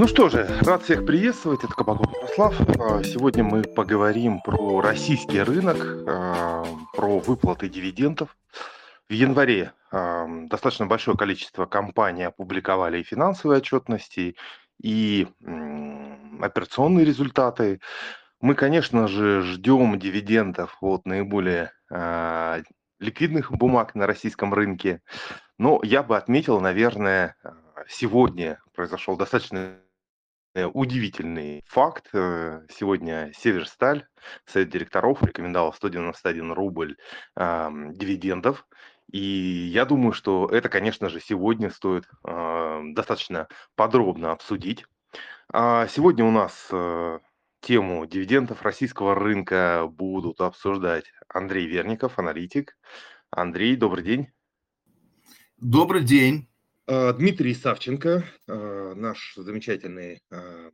Ну что же, рад всех приветствовать, это Кабаков Ярослав. А, сегодня мы поговорим про российский рынок, а, про выплаты дивидендов. В январе а, достаточно большое количество компаний опубликовали и финансовые отчетности, и операционные результаты. Мы, конечно же, ждем дивидендов от наиболее ликвидных бумаг на российском рынке. Но я бы отметил, наверное, сегодня произошел достаточно Э, удивительный факт. Э, сегодня Северсталь, совет директоров рекомендовал 191 рубль э, дивидендов. И я думаю, что это, конечно же, сегодня стоит э, достаточно подробно обсудить. А сегодня у нас э, тему дивидендов российского рынка будут обсуждать Андрей Верников, аналитик. Андрей, добрый день. Добрый день. А, Дмитрий Савченко, а, наш замечательный а,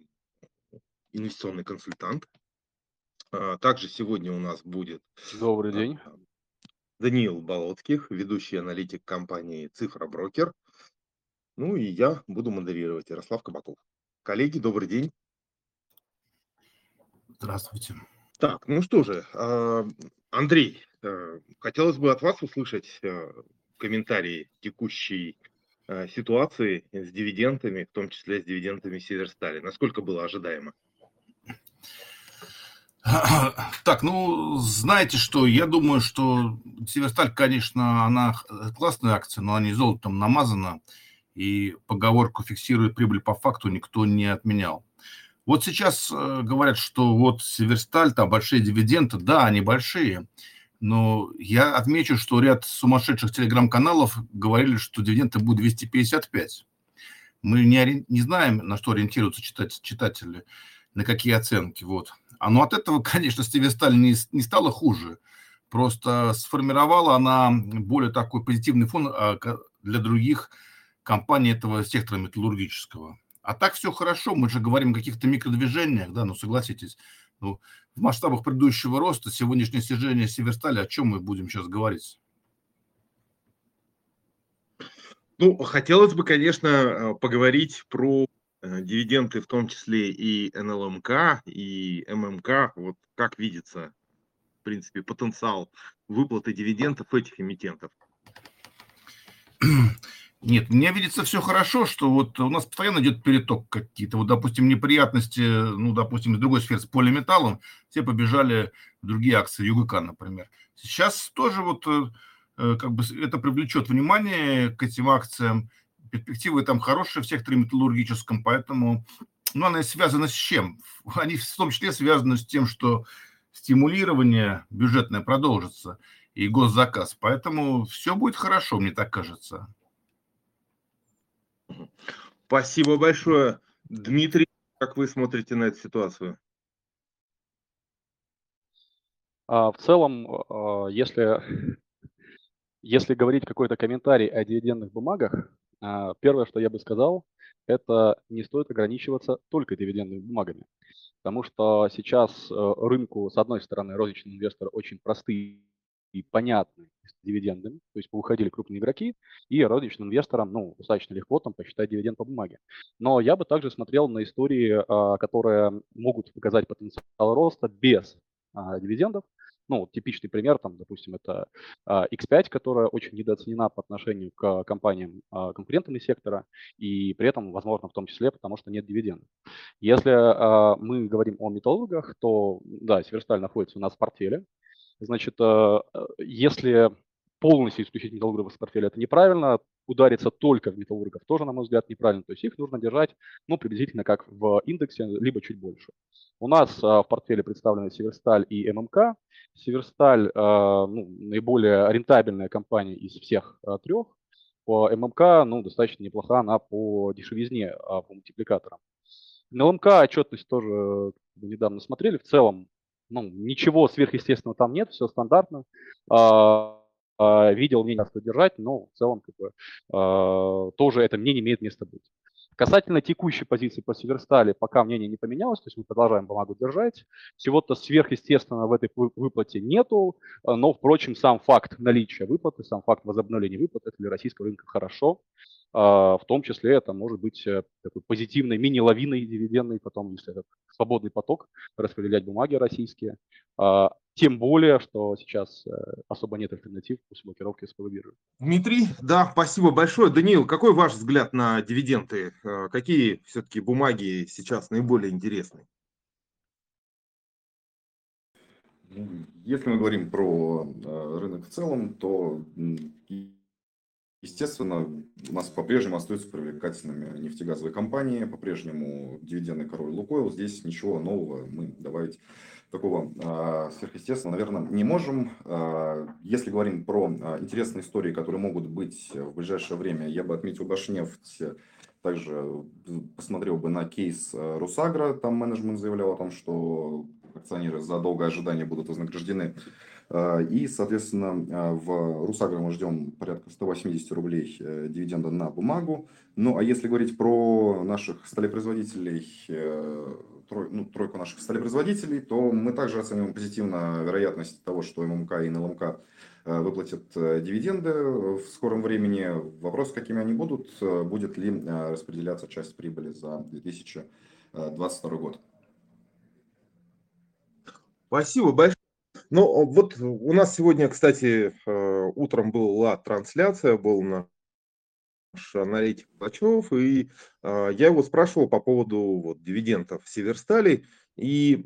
инвестиционный консультант. Также сегодня у нас будет Добрый день. Даниил Болоцких, ведущий аналитик компании Цифра Брокер. Ну и я буду модерировать Ярослав Кабаков. Коллеги, добрый день. Здравствуйте. Так, ну что же, Андрей, хотелось бы от вас услышать комментарии текущей ситуации с дивидендами, в том числе с дивидендами Северстали? Насколько было ожидаемо? Так, ну, знаете что, я думаю, что Северсталь, конечно, она классная акция, но она не золотом намазана, и поговорку «фиксирует прибыль по факту» никто не отменял. Вот сейчас э, говорят, что вот Северсталь, там большие дивиденды, да, они большие, но я отмечу, что ряд сумасшедших телеграм-каналов говорили, что дивиденды будут 255. Мы не, не знаем, на что ориентируются читать, читатели, на какие оценки. Вот. А ну от этого, конечно, Стивесталь не, не стало хуже. Просто сформировала она более такой позитивный фон а, для других компаний этого сектора металлургического. А так все хорошо, мы же говорим о каких-то микродвижениях, да, ну согласитесь, ну, в масштабах предыдущего роста сегодняшнее снижение Северстали, о чем мы будем сейчас говорить? Ну, хотелось бы, конечно, э, поговорить про э, дивиденды, в том числе и НЛМК, и ММК. Вот как видится, в принципе, потенциал выплаты дивидендов этих эмитентов? Нет, мне видится все хорошо, что вот у нас постоянно идет переток какие-то. Вот, допустим, неприятности, ну, допустим, из другой сферы с полиметаллом, все побежали в другие акции, ЮГК, например. Сейчас тоже вот э, э, как бы это привлечет внимание к этим акциям. Перспективы там хорошие в секторе металлургическом, поэтому, ну, она связана с чем? Они в том числе связаны с тем, что стимулирование бюджетное продолжится и госзаказ. Поэтому все будет хорошо, мне так кажется. Спасибо большое. Дмитрий, как вы смотрите на эту ситуацию? А, в целом, а, если, если говорить какой-то комментарий о дивидендных бумагах, а, первое, что я бы сказал, это не стоит ограничиваться только дивидендными бумагами. Потому что сейчас э, рынку, с одной стороны, розничный инвестор очень простые и понятны с дивидендами, то есть выходили крупные игроки, и розничным инвесторам ну, достаточно легко там посчитать дивиденд по бумаге. Но я бы также смотрел на истории, а, которые могут показать потенциал роста без а, дивидендов. Ну, типичный пример, там, допустим, это а, X5, которая очень недооценена по отношению к компаниям конкурентами сектора, и при этом, возможно, в том числе, потому что нет дивидендов. Если мы говорим о металлургах, то, да, Северсталь находится у нас в портфеле, Значит, э, э, если полностью исключить металлургов из портфеля, это неправильно. Удариться только в металлургов тоже, на мой взгляд, неправильно. То есть их нужно держать, ну, приблизительно как в индексе, либо чуть больше. У нас а, в портфеле представлены Северсталь и ММК. Северсталь а, ну, наиболее рентабельная компания из всех а, трех. По ММК, ну, достаточно неплоха она по дешевизне, а, по мультипликаторам. На ММК отчетность тоже недавно смотрели. В целом ну, ничего сверхъестественного там нет, все стандартно. А, а, видел мнение, что держать, но в целом как бы, а, тоже это мнение имеет место быть. Касательно текущей позиции по Северстали, пока мнение не поменялось, то есть мы продолжаем бумагу держать. Всего-то сверхъестественного в этой выплате нету, но, впрочем, сам факт наличия выплаты, сам факт возобновления выплат, это для российского рынка хорошо. В том числе это может быть такой позитивной мини-лавиной дивидендной, потом, если это свободный поток, распределять бумаги российские. Тем более, что сейчас особо нет альтернатив после блокировки СПБ биржи. Дмитрий, да, спасибо большое. Даниил, какой ваш взгляд на дивиденды? Какие все-таки бумаги сейчас наиболее интересны? Ну, если мы говорим про э, рынок в целом, то, естественно, у нас по-прежнему остаются привлекательными нефтегазовые компании, по-прежнему дивидендный король Лукойл. Здесь ничего нового мы добавить такого э, сверхъестественного, наверное, не можем. Э, если говорим про э, интересные истории, которые могут быть в ближайшее время, я бы отметил Башнефть, также посмотрел бы на кейс Русагра, там менеджмент заявлял о том, что акционеры за долгое ожидание будут вознаграждены. А, и, соответственно, а, в Русагро мы ждем порядка 180 рублей э, дивиденда на бумагу. Ну, а если говорить про наших сталепроизводителей, э, трой, ну, тройку наших сталепроизводителей, то мы также оцениваем позитивно вероятность того, что ММК и НЛМК э, выплатят дивиденды в скором времени. Вопрос, какими они будут, будет ли распределяться часть прибыли за 2022 год. Спасибо большое. Ну, вот у нас сегодня, кстати, э, утром была трансляция, был наш аналитик Плачев, и э, я его спрашивал по поводу вот, дивидендов Северстали, и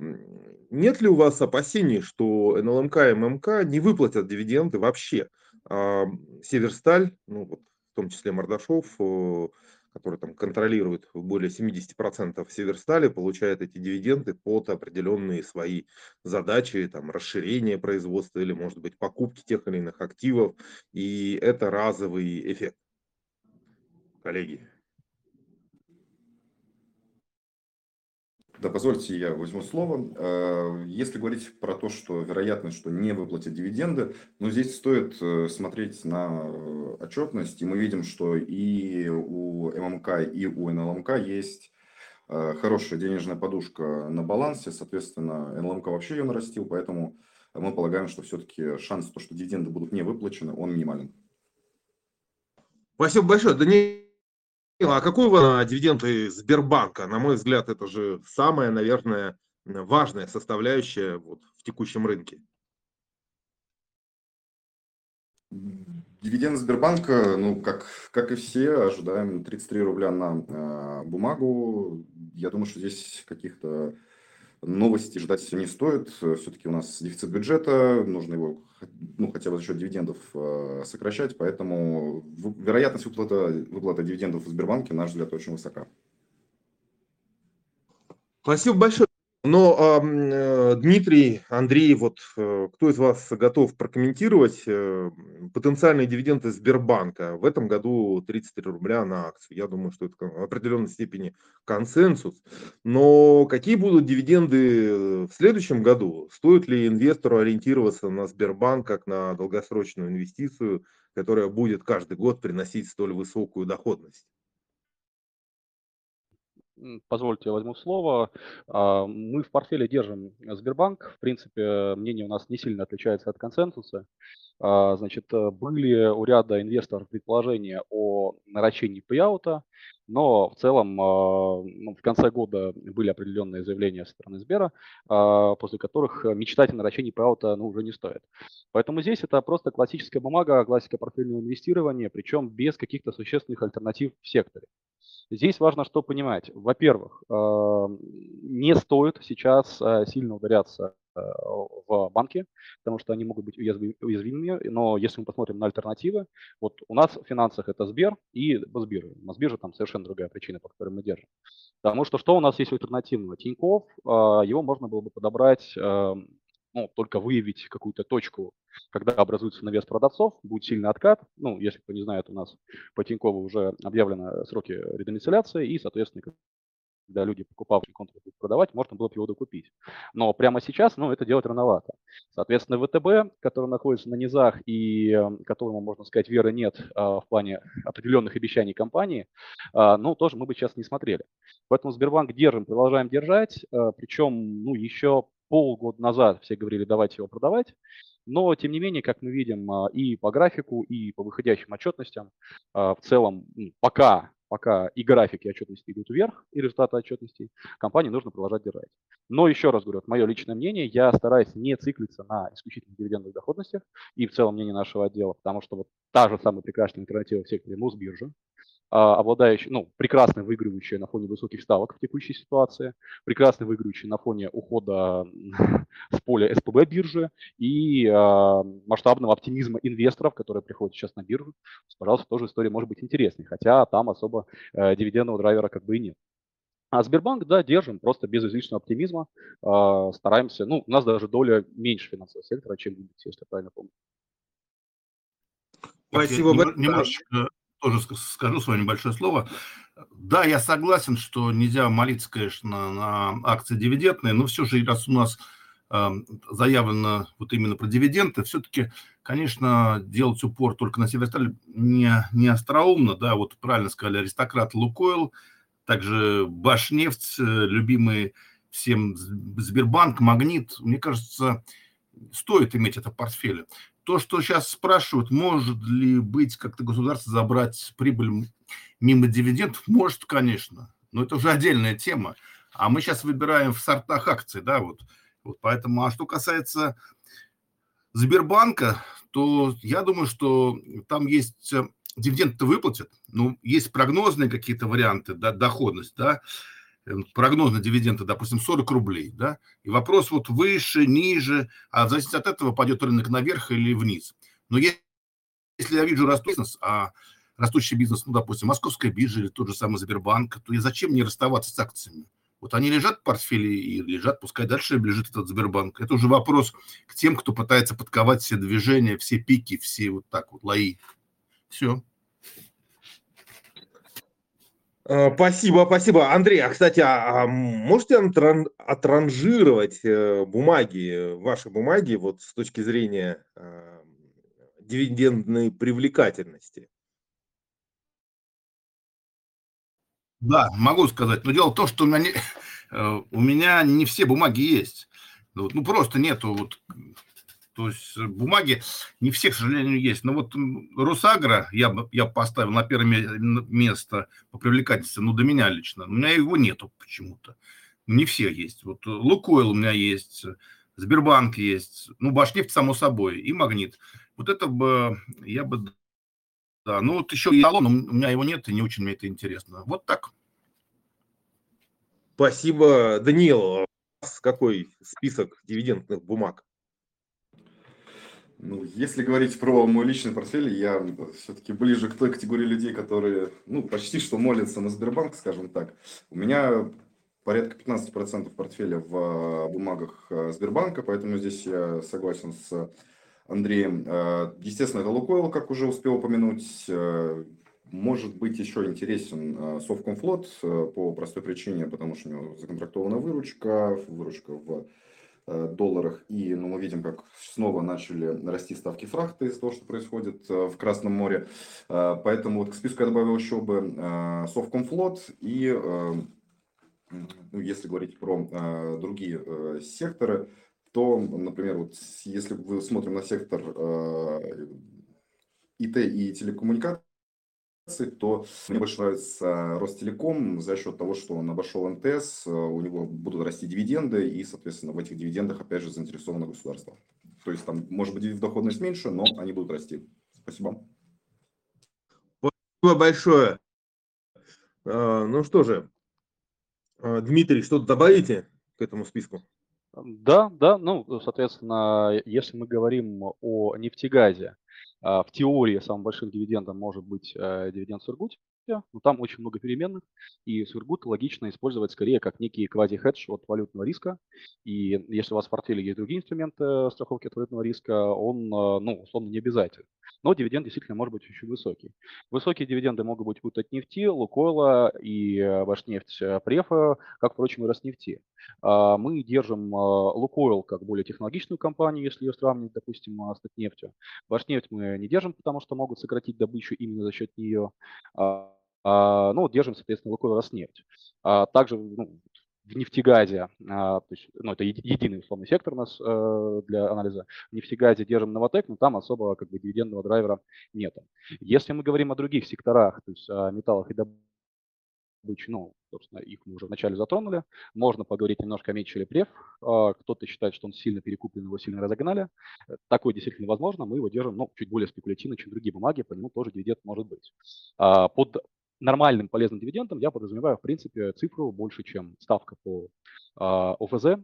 нет ли у вас опасений, что НЛМК и ММК не выплатят дивиденды вообще? А, Северсталь, ну, вот, в том числе Мордашов, э, который там контролирует более 70% Северстали, получает эти дивиденды под определенные свои задачи, там, расширение производства или, может быть, покупки тех или иных активов. И это разовый эффект. Коллеги. Да, позвольте, я возьму слово. Э, если говорить про то, что вероятность, что не выплатят дивиденды, ну, здесь стоит э, смотреть на э, отчетность, и мы видим, что и у ММК, и у НЛМК есть хорошая денежная подушка на балансе, соответственно, НЛМК вообще ее нарастил, поэтому мы полагаем, что все-таки шанс, то, что дивиденды будут не выплачены, он минимален. Спасибо большое. Да не а какой у вас дивиденды Сбербанка? На мой взгляд, это же самая, наверное, важная составляющая вот в текущем рынке. Дивиденды Сбербанка, ну, как, как и все, ожидаем 33 рубля на э, бумагу. Я думаю, что здесь каких-то новостей ждать не стоит. Все-таки у нас дефицит бюджета, нужно его ну, хотя бы за счет дивидендов э, сокращать, поэтому вероятность выплаты, выплаты дивидендов в Сбербанке, на наш взгляд, очень высока. Спасибо большое. Но, э, Дмитрий, Андрей, вот э, кто из вас готов прокомментировать э, потенциальные дивиденды Сбербанка? В этом году 33 рубля на акцию. Я думаю, что это в определенной степени консенсус. Но какие будут дивиденды в следующем году? Стоит ли инвестору ориентироваться на Сбербанк как на долгосрочную инвестицию, которая будет каждый год приносить столь высокую доходность? Позвольте, я возьму слово. А, мы в портфеле держим Сбербанк. В принципе, мнение у нас не сильно отличается от консенсуса. А, значит, были у ряда инвесторов предположения о наращении пейаута, но в целом а, ну, в конце года были определенные заявления со стороны Сбера, после которых мечтать о наращении пейаута ну, уже не стоит. Поэтому здесь это просто классическая бумага, классика портфельного инвестирования, причем без каких-то существенных альтернатив в секторе. Здесь важно что понимать. Во-первых, а, не стоит сейчас а, сильно ударяться а, в банки, потому что они могут быть уязвимыми, но если мы посмотрим на альтернативы, вот у нас в финансах это Сбер и Мосбиржа. Мосбиржа там совершенно другая причина, по которой мы держим. Потому что что у нас есть альтернативного? Тиньков, его можно было бы подобрать ну, только выявить какую-то точку, когда образуется навес продавцов, будет сильный откат. Ну, если кто не знает, у нас по Тинькову уже объявлены сроки редомицеляции, и, соответственно, когда люди, покупавшие контракт, будут продавать, можно было бы его докупить. Но прямо сейчас, ну, это делать рановато. Соответственно, ВТБ, который находится на низах и которому, можно сказать, веры нет а, в плане определенных обещаний компании, а, ну, тоже мы бы сейчас не смотрели. Поэтому Сбербанк держим, продолжаем держать, а, причем, ну, еще полгода назад все говорили, давайте его продавать. Но, тем не менее, как мы видим и по графику, и по выходящим отчетностям, в целом пока пока и графики отчетности идут вверх, и результаты отчетности, компании нужно продолжать держать. Но еще раз говорю, мое личное мнение, я стараюсь не циклиться на исключительно дивидендных доходностях и в целом мнение нашего отдела, потому что вот та же самая прекрасная альтернатива в секторе Мосбиржа, а, обладающий, ну, прекрасно выигрывающая на фоне высоких ставок в текущей ситуации, прекрасно выигрывающий на фоне ухода с поля СПБ биржи и э, масштабного оптимизма инвесторов, которые приходят сейчас на биржу. Пожалуйста, тоже история может быть интересной, хотя там особо э, дивидендного драйвера как бы и нет. А Сбербанк, да, держим просто без излишнего оптимизма, э, стараемся, ну, у нас даже доля меньше финансового сектора, чем в если я правильно помню. Спасибо большое. Немножечко тоже скажу свое небольшое слово. Да, я согласен, что нельзя молиться, конечно, на акции дивидендные, но все же, раз у нас э, заявлено вот именно про дивиденды, все-таки, конечно, делать упор только на Северсталь не, не остроумно, да, вот правильно сказали, аристократ Лукойл, также Башнефть, э, любимый всем Сбербанк, Магнит, мне кажется, стоит иметь это в портфеле то, что сейчас спрашивают, может ли быть как-то государство забрать прибыль мимо дивидендов, может, конечно, но это уже отдельная тема. А мы сейчас выбираем в сортах акций, да, вот. вот поэтому, а что касается Сбербанка, то я думаю, что там есть э, дивиденды выплатят, ну, есть прогнозные какие-то варианты, да, доходность, да, прогноз на дивиденды, допустим, 40 рублей, да, и вопрос вот выше, ниже, а в зависимости от этого пойдет рынок наверх или вниз. Но если я вижу растущий бизнес, а растущий бизнес, ну, допустим, Московская биржа или тот же самый Сбербанк, то и зачем мне расставаться с акциями? Вот они лежат в портфеле и лежат, пускай дальше лежит этот Сбербанк. Это уже вопрос к тем, кто пытается подковать все движения, все пики, все вот так вот лои. Все. Э, спасибо, спасибо. Андрей, а, кстати, а, а можете отранжировать э, бумаги, ваши бумаги, вот с точки зрения а, дивидендной привлекательности? Да, могу сказать. Но дело в том, что у меня не, э, у меня не все бумаги есть. Ну, просто нету вот то есть э, бумаги не все, к сожалению, есть. Но вот Росагра я я поставил на первое место по привлекательности, ну, до меня лично. У меня его нету почему-то. Не все есть. Вот э, Лукойл у меня есть, Сбербанк есть, ну, Башнефть, само собой, и Магнит. Вот это бы я бы... Да, ну, вот еще и Алон, у меня его нет, и не очень мне это интересно. Вот так. Спасибо, Даниил. Какой список дивидендных бумаг? Ну, если говорить про мой личный портфель, я все-таки ближе к той категории людей, которые, ну, почти что молятся на Сбербанк, скажем так. У меня порядка 15% портфеля в а, бумагах а, Сбербанка, поэтому здесь я согласен с Андреем. А, естественно, это Лукойл, как уже успел упомянуть. Может быть еще интересен Совкомфлот по простой причине, потому что у него законтрактована выручка, выручка в долларах. И ну, мы видим, как снова начали расти ставки фрахта из-за того, что происходит э, в Красном море. Э, поэтому вот к списку я добавил еще бы Совкомфлот и, ну, если говорить про другие секторы, то, например, вот если мы смотрим на сектор ИТ и телекоммуникаций, то мне больше нравится Ростелеком за счет того, что он обошел НТС, э, у него будут расти дивиденды, и, соответственно, в этих дивидендах, опять же, заинтересовано государство. То есть там, может быть, доходность меньше, но они будут расти. Спасибо. Спасибо большое. А, ну что же, а, Дмитрий, что-то добавите к этому списку? Да, да, ну, соответственно, если мы говорим о нефтегазе, в теории самым большим дивидендом может быть э, дивиденд Сургут, но там очень много переменных, и Сургут логично использовать скорее как некий квази-хедж от валютного риска. И если у вас в портфеле есть другие инструменты страховки от валютного риска, он, э, ну, условно, не обязателен. Но дивиденд действительно может быть очень высокий. Высокие дивиденды могут быть от нефти, Лукойла и Башнефть Префа, как, впрочем, и Роснефти. А, мы держим а, Лукойл как более технологичную компанию, если ее сравнивать, допустим, с Татнефтью. Башнефть мы не держим, потому что могут сократить добычу именно за счет нее. А, ну, держим, соответственно, Лукойл Роснефть. Также ну, в нефтегазе, а, то есть, ну, это единый условный сектор у нас э, для анализа, в нефтегазе держим Новотек, но там особо как бы дивидендного драйвера нет. Если мы говорим о других секторах, то есть о металлах и добыче, ну, собственно, их мы уже вначале затронули, можно поговорить немножко о Митчеле Прев, а, кто-то считает, что он сильно перекуплен, его сильно разогнали, такое действительно возможно, мы его держим, ну, чуть более спекулятивно, чем другие бумаги, по нему тоже дивиденд может быть. А, под нормальным полезным дивидендом я подразумеваю, в принципе, цифру больше, чем ставка по а, ОФЗ.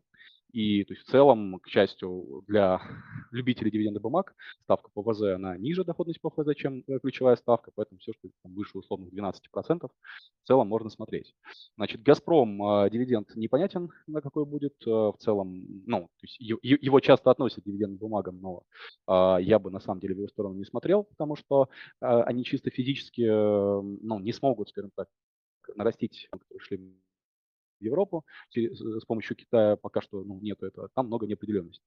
И то есть в целом, к счастью, для любителей дивидендных бумаг ставка по ОФЗ, она ниже доходность по ОФЗ, чем э, ключевая ставка, поэтому все, что там выше условных 12%, в целом можно смотреть. Значит, «Газпром» э, дивиденд непонятен, на какой будет. Э, в целом, ну, то есть его часто относят к дивидендным бумагам, но я бы на самом деле в его сторону не смотрел, потому что они чисто физически ну, не смогут, скажем так, нарастить, которые шли в Европу с помощью Китая пока что ну, нет этого, там много неопределенности.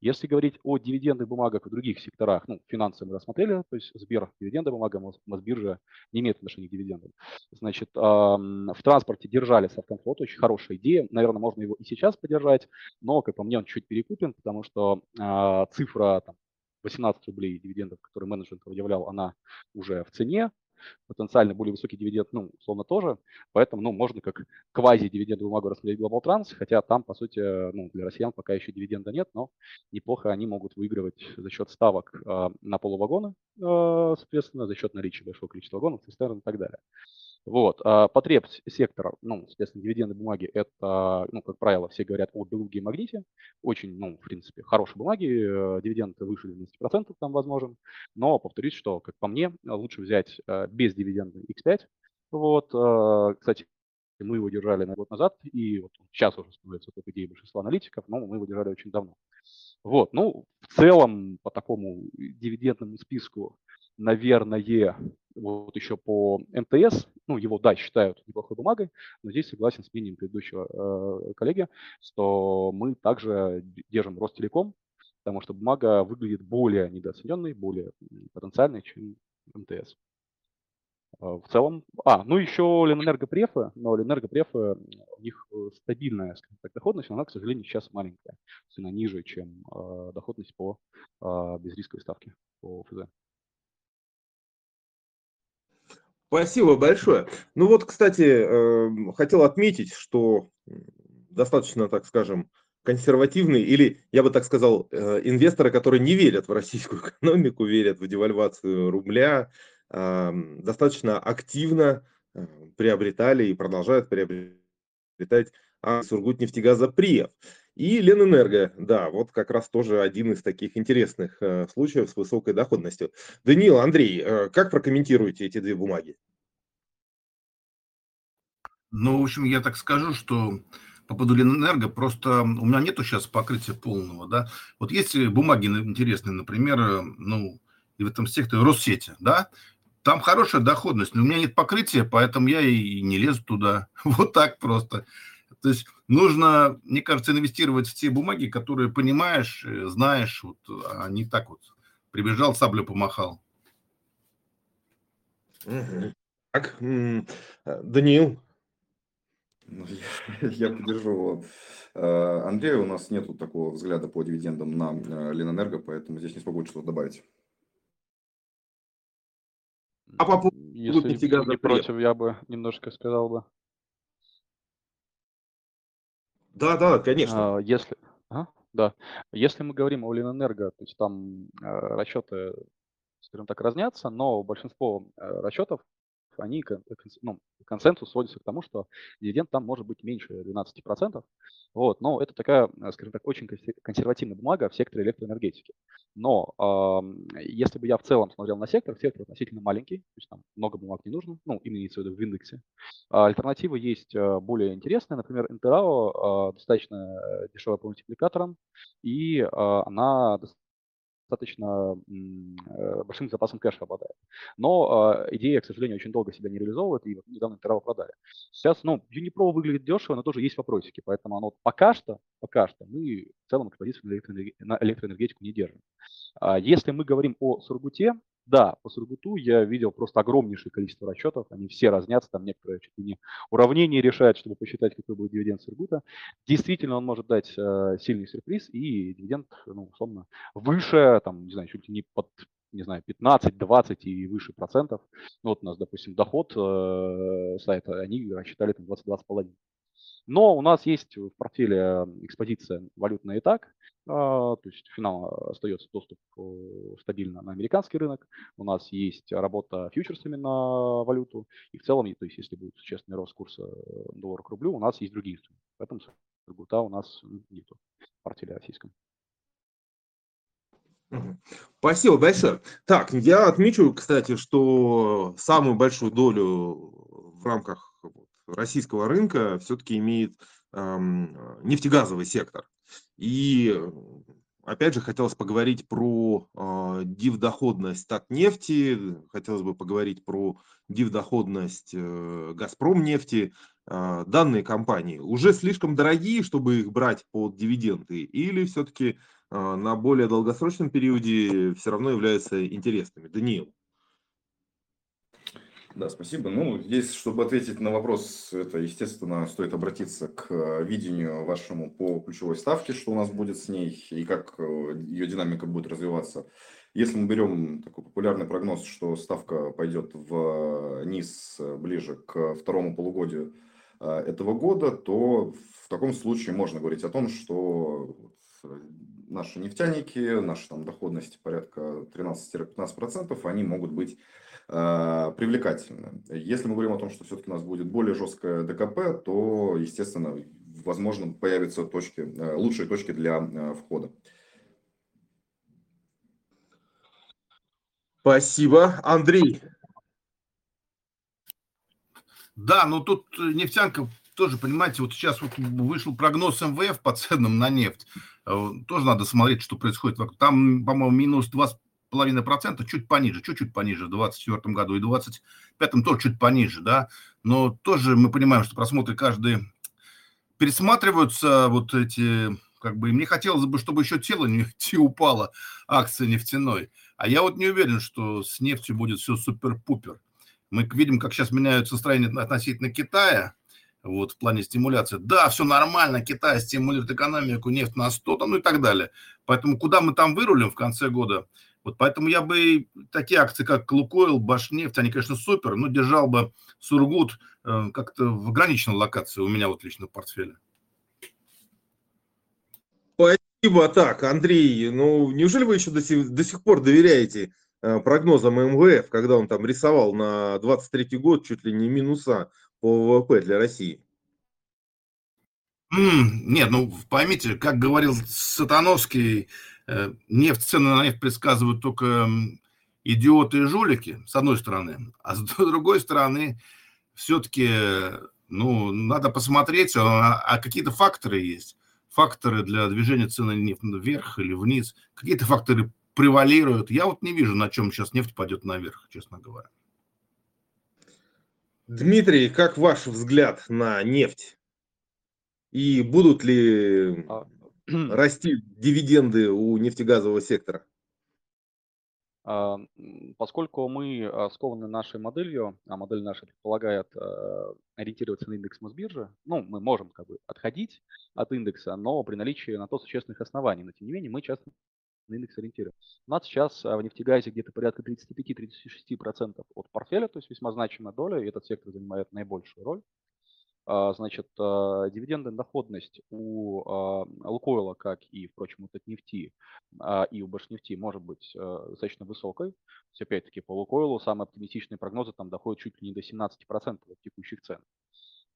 Если говорить о дивидендных бумагах в других секторах, ну, финансы мы рассмотрели, то есть Сбер дивиденды бумага, Мосбиржа не имеет отношения к дивидендам. Значит, в транспорте держали Совкомфлот, очень хорошая идея, наверное, можно его и сейчас поддержать, но, как по мне, он чуть перекупен, потому что а, цифра там, 18 рублей дивидендов, которые менеджмент выявлял, она уже в цене, потенциально более высокий дивиденд, ну, условно тоже. Поэтому, ну, можно как квази-дивидендовую бумагу рассмотреть Global Trans, хотя там, по сути, ну, для россиян пока еще дивиденда нет, но неплохо они могут выигрывать за счет ставок э, на полувагоны, э, соответственно, за счет наличия большого количества вагонов, цистерн и так далее. Вот. А потреб сектора, ну, соответственно, дивидендные бумаги, это, ну, как правило, все говорят о Белуге и Магните. Очень, ну, в принципе, хорошие бумаги, э, дивиденды выше 12% там возможен. Но повторюсь, что, как по мне, лучше взять э, без дивиденда X5. Вот. Э, кстати, мы его держали на год назад, и вот сейчас уже становится только идеей большинства аналитиков, но мы его держали очень давно. Вот, ну, в целом, по такому дивидендному списку, наверное, вот еще по МТС, ну, его, да, считают неплохой бумагой, но здесь согласен с мнением предыдущего э, коллеги, что мы также держим Ростелеком, потому что бумага выглядит более недооцененной, более потенциальной, чем МТС. Э, в целом, а, ну еще Ленэнергопрефы, но Ленэнергопрефы, у них э, стабильная, скажем так, доходность, но она, к сожалению, сейчас маленькая, она ниже, чем э, доходность по э, безрисковой ставке по ФЗ. Спасибо большое. Ну вот, кстати, эм, хотел отметить, что достаточно, так скажем, консервативные, или, я бы так сказал, э, инвесторы, которые не верят в российскую экономику, верят в девальвацию рубля, эм, достаточно активно э, приобретали и продолжают приобретать Сургутнефтегаза Приев. И Ленэнерго, да, вот как раз тоже один из таких интересных э, случаев с высокой доходностью. Даниил, Андрей, э, как прокомментируете эти две бумаги? Ну, в общем, я так скажу, что по поводу Ленэнерго, просто у меня нету сейчас покрытия полного, да. Вот есть бумаги интересные, например, э, ну, и в этом секторе Россети, да, там хорошая доходность, но у меня нет покрытия, поэтому я и не лезу туда. Вот так просто. То есть нужно, мне кажется, инвестировать в те бумаги, которые понимаешь, э, знаешь, вот, а не так вот прибежал, саблю помахал. Так, э, Даниил. Ну, я, я поддержу Андрея. У нас нет такого взгляда по дивидендам на э, Ленэнерго, поэтому здесь не смогу что-то добавить. А по поводу Если не против, я бы немножко сказал бы. Да, да, конечно. А, если, а, да, если мы говорим о Ленэнерго, то есть там э, расчеты, скажем так, разнятся, но большинство э, расчетов они, ну, консенсус сводится к тому, что дивиденд там может быть меньше 12%. Вот, но это такая, э, скажем так, очень консервативная бумага в секторе электроэнергетики. Но э, если бы я в целом смотрел на сектор, сектор относительно маленький, то есть там много бумаг не нужно, ну, имеется в виду в индексе. А альтернативы есть э, более интересные, например, Интерао э, достаточно дешевая по мультипликаторам, и э, она достаточно э, большим запасом кэша обладает. Но э, идея, к сожалению, очень долго себя не реализовывает, и вот недавно Интерал продали. Сейчас, ну, Unipro выглядит дешево, но тоже есть вопросики, поэтому оно пока что, пока что мы в целом экспозицию на, электроэнергетику не держим. А если мы говорим о Сургуте, Да, по Сургуту я видел просто огромнейшее количество расчетов, они все разнятся, там некоторые чуть ли не уравнения решают, чтобы посчитать, какой будет дивиденд Сургута. Действительно, он может дать э, сильный сюрприз, и дивиденд, ну, условно, выше, там, не знаю, чуть ли не под не знаю, 15, 20 и выше процентов. Ну, вот у нас, допустим, доход э, сайта, они рассчитали там 22,5. Но у нас есть в портфеле экспозиция валютная и так, а, то есть финал остается доступ э, стабильно на американский рынок. У нас есть работа фьючерсами на валюту. И в целом, то есть если будет существенный рост курса э, доллара к рублю, у нас есть другие инструменты. Поэтому Сургута у нас нет в портфеле российском. Спасибо большое. Так, я отмечу, кстати, что самую большую долю в рамках российского рынка все-таки имеет нефтегазовый сектор. И опять же хотелось поговорить про э, див-доходность Татнефти, хотелось бы поговорить про див-доходность э, Газпром нефти. Э, данные компании уже слишком дорогие, чтобы их брать под дивиденды, или все-таки э, на более долгосрочном периоде все равно являются интересными? Даниил. Да, спасибо. Ну, здесь, чтобы ответить на вопрос, это, естественно, стоит обратиться к э, видению вашему по ключевой ставке, что у нас будет с ней и как э, ее динамика будет развиваться. Если мы берем такой популярный прогноз, что ставка пойдет вниз э, ближе к второму полугодию этого года, то в таком случае можно говорить о том, что наши нефтяники, наша там доходность порядка 13-15%, они могут быть э, привлекательны. Если мы говорим о том, что все-таки у нас будет более жесткое ДКП, то, естественно, возможно, появятся точки, э, лучшие точки для э, входа. Спасибо. Андрей. Да, ну тут нефтянка тоже, понимаете, вот сейчас вот вышел прогноз МВФ по ценам на нефть. Э, тоже надо смотреть, что происходит. Там, по-моему, минус 2,5%, чуть пониже, чуть-чуть пониже в 2024 году и в 2025 тоже чуть пониже, да. Но тоже мы понимаем, что просмотры каждый пересматриваются вот эти, как бы, и мне хотелось бы, чтобы еще тело нефти упало, акция нефтяной. А я вот не уверен, что с нефтью будет все супер-пупер. Мы видим, как сейчас меняются настроения относительно Китая, вот, в плане стимуляции. Да, все нормально, Китай стимулирует экономику, нефть на 100, там, ну и так далее. Поэтому куда мы там вырулим в конце года? Вот поэтому я бы такие акции, как Лукойл, Башнефть, они, конечно, супер, но держал бы Сургут э, как-то в ограниченной локации у меня вот лично в портфеле. Спасибо. Так, Андрей, ну неужели вы еще до сих, до сих пор доверяете э, прогнозам МВФ, когда он там рисовал на 23 год чуть ли не минуса по ВВП для России? нет, ну поймите, как говорил Сатановский, нефть, цены на нефть предсказывают только идиоты и жулики, с одной стороны, а с другой стороны, все-таки, ну, надо посмотреть, а, а какие-то факторы есть. Факторы для движения цены нефти вверх или вниз. Какие-то факторы превалируют. Я вот не вижу, на чем сейчас нефть пойдет наверх, честно говоря. Дмитрий, как ваш взгляд на нефть? И будут ли а, расти дивиденды у нефтегазового сектора? А, поскольку мы а, скованы нашей моделью, а модель наша предполагает ориентироваться на индекс Мосбиржи, ну, мы можем как бы отходить от индекса, но при наличии на то существенных оснований. Но тем не менее мы часто на индекс ориентируем. У нас сейчас в нефтегазе где-то порядка 35-36% от портфеля, то есть весьма значимая доля, и этот сектор занимает наибольшую роль. А, значит, а, дивидендная доходность у а, Лукойла, как и, впрочем, у Татнефти и у Башнефти, может быть достаточно высокой. То есть, опять-таки, по Лукойлу самые оптимистичные прогнозы там доходят чуть ли не до 17% от текущих цен.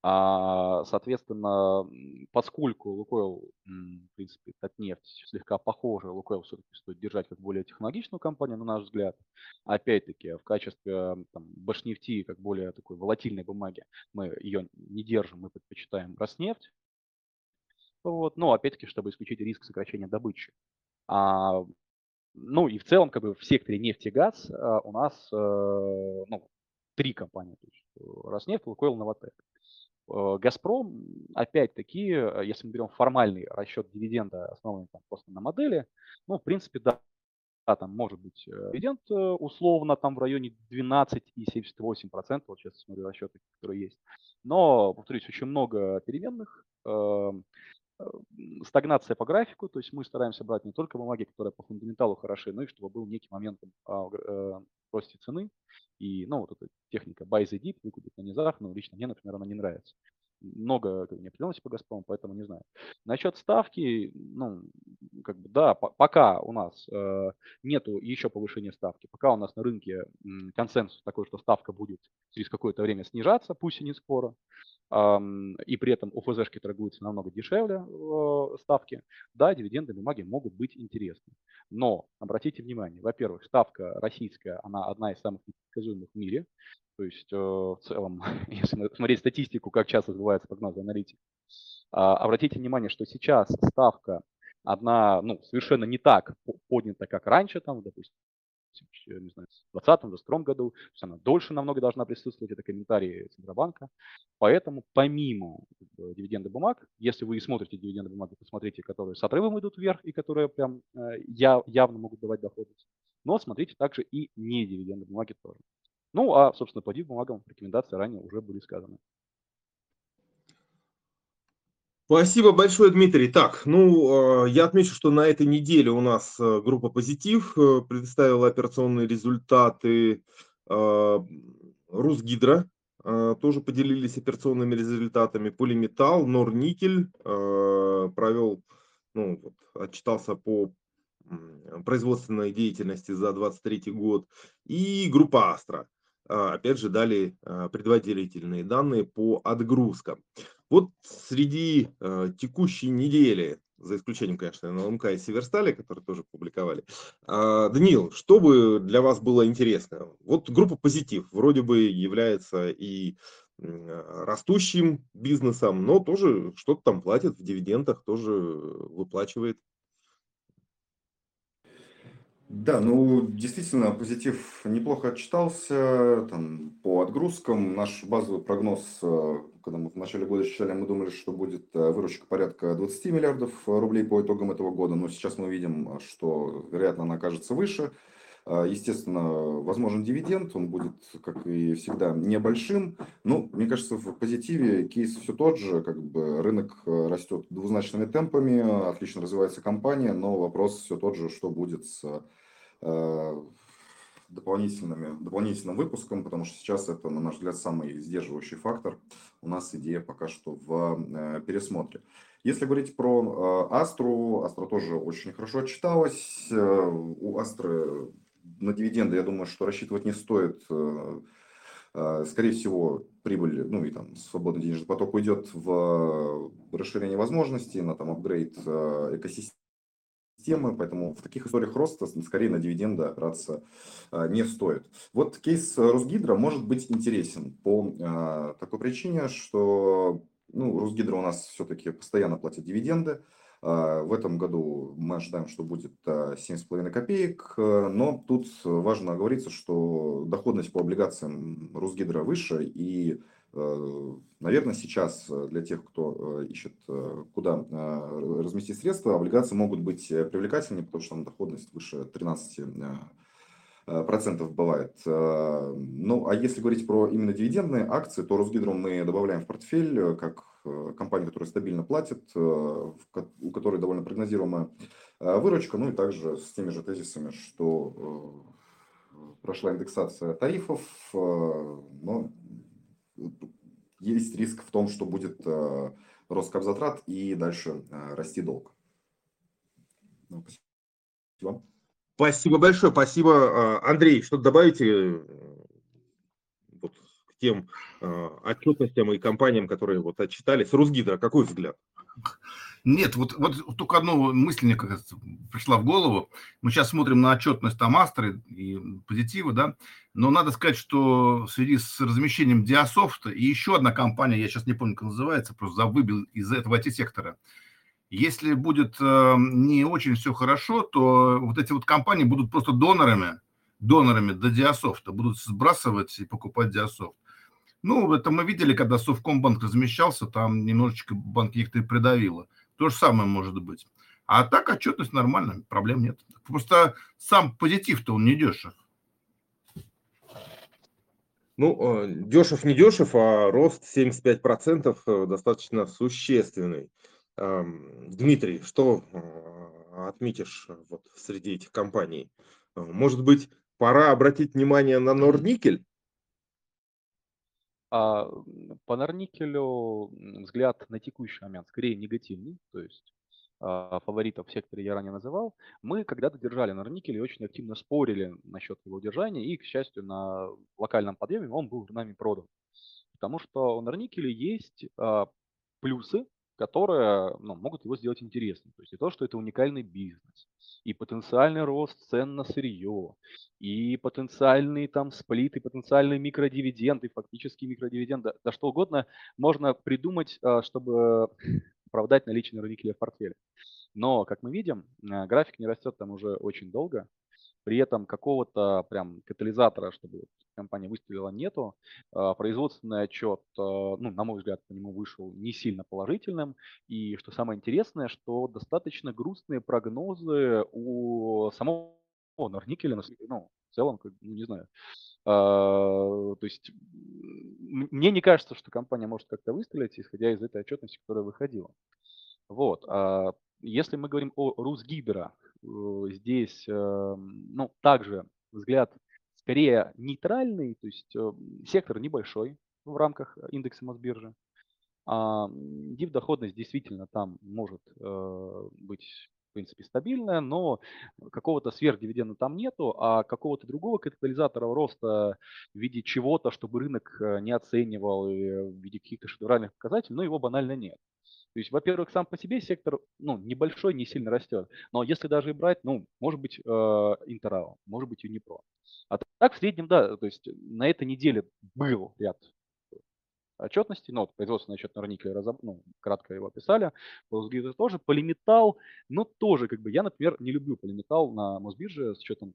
А, соответственно, поскольку Лукойл, в принципе, Татнефть слегка похожа, Лукойл все-таки стоит держать как более технологичную компанию, на наш взгляд. Опять-таки, в качестве там, Башнефти, как более такой волатильной бумаги, мы ее не держим, мы предпочитаем Роснефть. Вот. Но опять-таки, чтобы исключить риск сокращения добычи. А, ну и в целом, как бы в секторе нефть и газ а, у нас а, ну, три компании. То есть Роснефть, Лукойл, Новотек. Э, Газпром, опять-таки, э, если мы берем формальный расчет дивиденда, основанный там просто на модели, ну, в принципе, да, там может быть э, дивиденд э, условно там в районе 12,78%, вот сейчас смотрю расчеты, которые есть. Но, повторюсь, очень много переменных, эм, стагнация по графику, то есть мы стараемся брать не только бумаги, которые по фундаменталу хороши, но и чтобы был некий момент э, росте цены. И, ну, вот эта техника buy the dip, выкупить на низах, ну, лично мне, например, она не нравится. Много неопределенности по Газпрому, поэтому не знаю. Насчет ставки, ну, как бы, да, пока у нас э, нету еще повышения ставки, пока у нас на рынке консенсус такой, что ставка будет через какое-то время снижаться, пусть и не скоро, и при этом УФЗшки торгуются намного дешевле э, ставки, да, дивиденды бумаги могут быть интересны. Но обратите внимание, во-первых, ставка российская, она одна из самых непредсказуемых в мире. То есть э, в целом, если смотреть статистику, как часто сбывается прогнозы аналитик, а, обратите внимание, что сейчас ставка одна, ну, совершенно не так поднята, как раньше, там, допустим, не знаю, в 2020-2022 году, то есть она дольше намного должна присутствовать, это комментарии Центробанка. Поэтому помимо дивиденды бумаг, если вы и смотрите дивиденды бумаги, посмотрите, которые с отрывом идут вверх и которые прям э, явно могут давать доходность. Но смотрите также и не дивиденды бумаги тоже. Ну, а, собственно, по бумагам рекомендации ранее уже были сказаны. Спасибо большое, Дмитрий. Так, ну, э, я отмечу, что на этой неделе у нас э, группа «Позитив» э, предоставила операционные результаты Русгидро, тоже поделились операционными результатами. Полиметалл, Норникель провел, ну, вот, отчитался по производственной деятельности за 2023 год. И группа Астра. Опять же, дали предварительные данные по отгрузкам. Вот среди э, текущей недели, за исключением, конечно, НЛМК и Северстали, которые тоже публиковали. Э, Даниил, что бы для вас было интересно? Вот группа «Позитив» вроде бы является и растущим бизнесом, но тоже что-то там платит в дивидендах, тоже выплачивает. Да, ну действительно позитив неплохо отчитался там, по отгрузкам. Наш базовый прогноз, э, когда мы в начале года считали, мы думали, что будет э, выручка порядка 20 миллиардов рублей по итогам этого года, но сейчас мы видим, что, вероятно, она окажется выше. Э, естественно, возможен дивиденд, он будет, как и всегда, небольшим. Но, мне кажется, в позитиве кейс все тот же, как бы рынок растет двузначными темпами, отлично развивается компания, но вопрос все тот же, что будет с Э, дополнительными, дополнительным выпуском, потому что сейчас это, на наш взгляд, самый сдерживающий фактор. У нас идея пока что в э, пересмотре. Если говорить про Астру, Астра тоже очень хорошо отчиталась. Э, у Астры на дивиденды, я думаю, что рассчитывать не стоит. Скорее всего, прибыль, ну и там свободный денежный поток уйдет в расширение возможностей, на там апгрейд экосистемы темы, поэтому в таких историях роста скорее на дивиденды опираться не стоит. Вот кейс Росгидро может быть интересен по такой причине, что ну, Росгидро у нас все-таки постоянно платит дивиденды. А, в этом году мы ожидаем, что будет 7,5 копеек, но тут важно оговориться, что доходность по облигациям Росгидро выше, и Э, наверное, сейчас э, для тех, кто э, ищет, куда разместить средства, облигации могут быть привлекательнее, потому что там доходность выше 13 процентов бывает. Ну, а если говорить про именно дивидендные акции, то Росгидро мы добавляем в портфель как компания, которая стабильно платит, у которой довольно прогнозируемая выручка, ну и также с теми же тезисами, что прошла индексация тарифов, но есть риск в том, что будет э, рост капзатрат и дальше э, расти долг. Ну, спасибо. Спасибо большое, спасибо. Э, Андрей, что добавите тем отчетностям и компаниям, которые вот отчитались? Русгидро, какой взгляд? Нет, вот, вот только одна мысль мне как пришла в голову. Мы сейчас смотрим на отчетность там Астры и позитивы, да, но надо сказать, что в связи с размещением Диасофта и еще одна компания, я сейчас не помню, как называется, просто выбил из этого IT-сектора. Если будет э, не очень все хорошо, то вот эти вот компании будут просто донорами, донорами до Диасофта, будут сбрасывать и покупать Диасофт. Ну, это мы видели, когда Совкомбанк размещался, там немножечко банк и придавило. То же самое может быть. А так отчетность нормальная, проблем нет. Просто сам позитив-то он не дешев. Ну, э, дешев не дешев, а рост 75% э, достаточно существенный. Дмитрий, что э, отметишь вот среди этих компаний? Может быть, пора обратить внимание на Норникель? А, по Норникелю взгляд на текущий момент скорее негативный, то есть а, фаворитов в секторе я ранее называл, мы когда-то держали на Норникеле и очень активно спорили насчет его удержания, и, к счастью, на локальном подъеме он был нами продан. Потому что у Норникеля есть а, плюсы, которые ну, могут его сделать интересным. То есть и то, что это уникальный бизнес, и потенциальный рост цен на сырье, и потенциальный там сплит, и потенциальный микродивиденд, и фактически микродивиденд, да, что угодно можно придумать, а, чтобы оправдать наличие Норникеля в портфеле. Но, как мы видим, а, график не растет там уже очень долго, при этом какого-то прям катализатора, чтобы компания выстрелила, нету. А, производственный отчет, а, ну, на мой взгляд, по нему вышел не сильно положительным. И что самое интересное, что достаточно грустные прогнозы у самого Норникеля, ну, в целом, ну, не знаю. А, то есть мне не кажется, что компания может как-то выстрелить, исходя из этой отчетности, которая выходила. Вот. Если мы говорим о Русгидро, здесь, эм, ну, также взгляд скорее нейтральный, то есть э, сектор небольшой в рамках индекса Мосбиржи. А див доходность действительно там может э, быть в принципе стабильная, но какого-то сверхдивиденда там нету, а какого-то другого катализатора роста в виде чего-то, чтобы рынок не оценивал в виде каких-то шедевральных показателей, но его банально нет. То есть, во-первых, сам по себе сектор ну, небольшой, не сильно растет. Но если даже и брать, ну, может быть, э, Интерал, может быть, Юнипро. А так, в среднем, да, то есть на этой неделе был ряд отчетности, ну, вот производственный отчет Никеле, разоб... ну, кратко его описали, Полусгида тоже, полиметалл, но тоже, как бы, я, например, не люблю полиметалл на Мосбирже с учетом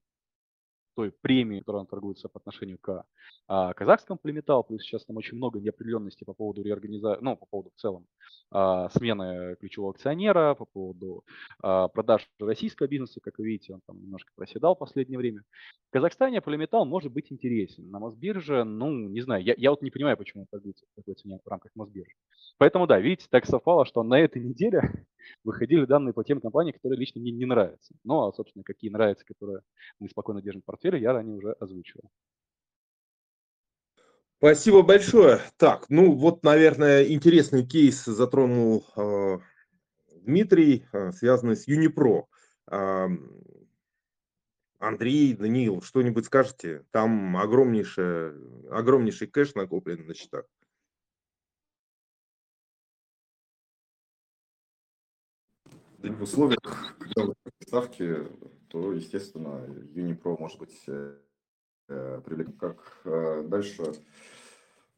той премии, которая он торгуется по отношению к а, казахскому полиметаллу, плюс сейчас там очень много неопределенности по поводу реорганизации, ну, по поводу в целом а, смены ключевого акционера, по поводу а, продаж российского бизнеса, как вы видите, он там немножко проседал в последнее время. В Казахстане полиметалл может быть интересен. На Мосбирже, ну, не знаю, я, я вот не понимаю, почему он торгуется в такой цене в рамках Мосбиржи. Поэтому, да, видите, так совпало, что на этой неделе выходили данные по тем компаниям, которые лично мне не нравятся. Ну, а, собственно, какие нравятся, которые мы спокойно держим в портфеле, я ранее уже озвучивал. Спасибо большое. Так, ну вот, наверное, интересный кейс затронул э, Дмитрий, э, связанный с Юнипро. Э, Андрей, Даниил, что-нибудь скажете? Там огромнейший, огромнейший кэш накоплен на счетах. В условиях ставки, то, естественно, Юнипро может быть э, привлекательным. Как э, дальше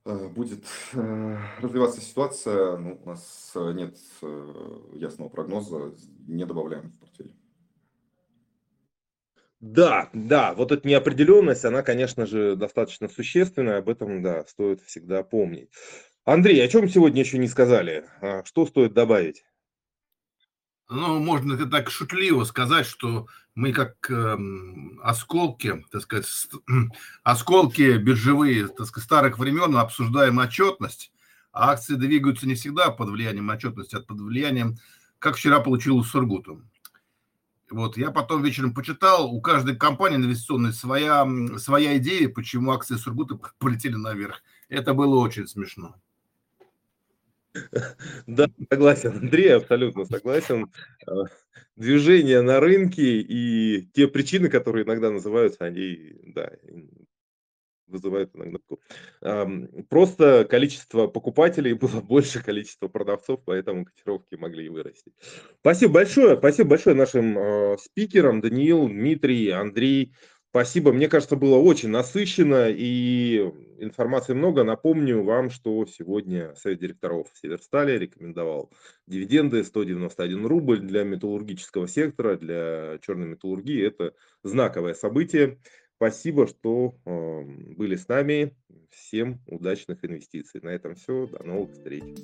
э, будет развиваться ситуация, ну, у нас нет ясного прогноза, не добавляем в портфель. Да, да, вот эта неопределенность, она, конечно же, достаточно существенная, об этом, да, стоит всегда помнить. Андрей, о чем сегодня еще не сказали? А что стоит добавить? Ну, можно так шутливо сказать, что мы как э, осколки, так сказать, осколки биржевые, так сказать, старых времен обсуждаем отчетность, а акции двигаются не всегда под влиянием отчетности, а под влиянием, как вчера получилось с Сургутом. Вот, я потом вечером почитал, у каждой компании инвестиционной своя, своя идея, почему акции Сургута полетели наверх. Это было очень смешно. Да, согласен, Андрей, абсолютно согласен. А, движение на рынке и те причины, которые иногда называются, они, да, вызывают иногда. Просто количество покупателей было больше количества продавцов, поэтому котировки могли и вырасти. Спасибо большое, спасибо большое нашим э, спикерам, Даниил, Дмитрий, Андрей. Спасибо, мне кажется, было очень насыщенно и информации много. Напомню вам, что сегодня Совет директоров Северстали рекомендовал дивиденды 191 рубль для металлургического сектора, для черной металлургии. Это знаковое событие. Спасибо, что э, были с нами. Всем удачных инвестиций. На этом все. До новых встреч.